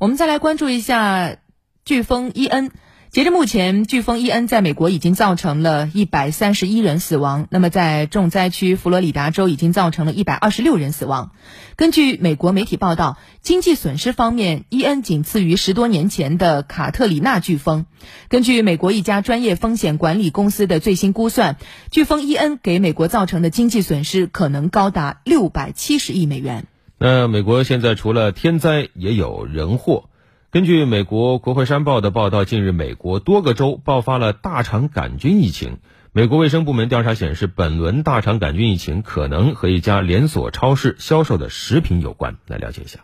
我们再来关注一下飓风伊恩。截至目前，飓风伊恩在美国已经造成了一百三十一人死亡。那么，在重灾区佛罗里达州已经造成了一百二十六人死亡。根据美国媒体报道，经济损失方面，伊恩仅次于十多年前的卡特里娜飓风。根据美国一家专业风险管理公司的最新估算，飓风伊恩给美国造成的经济损失可能高达六百七十亿美元。那美国现在除了天灾，也有人祸。根据美国国会山报的报道，近日美国多个州爆发了大肠杆菌疫情。美国卫生部门调查显示，本轮大肠杆菌疫情可能和一家连锁超市销售的食品有关。来了解一下。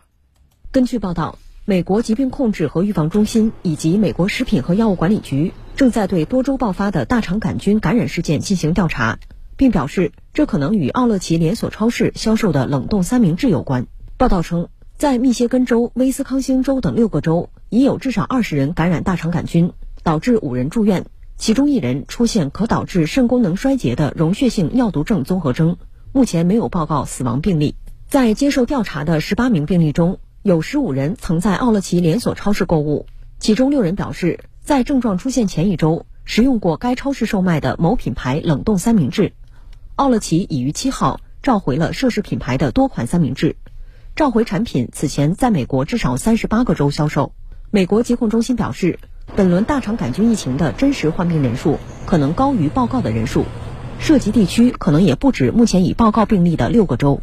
根据报道，美国疾病控制和预防中心以及美国食品和药物管理局正在对多州爆发的大肠杆菌感染事件进行调查，并表示这可能与奥乐奇连锁超市销售的冷冻三明治有关。报道称。在密歇根州、威斯康星州等六个州，已有至少二十人感染大肠杆菌，导致五人住院，其中一人出现可导致肾功能衰竭的溶血性尿毒症综合征。目前没有报告死亡病例。在接受调查的十八名病例中，有十五人曾在奥乐奇连锁超市购物，其中六人表示在症状出现前一周食用过该超市售卖的某品牌冷冻三明治。奥乐奇已于七号召回了涉事品牌的多款三明治。召回产品此前在美国至少三十八个州销售。美国疾控中心表示，本轮大肠杆菌疫情的真实患病人数可能高于报告的人数，涉及地区可能也不止目前已报告病例的六个州。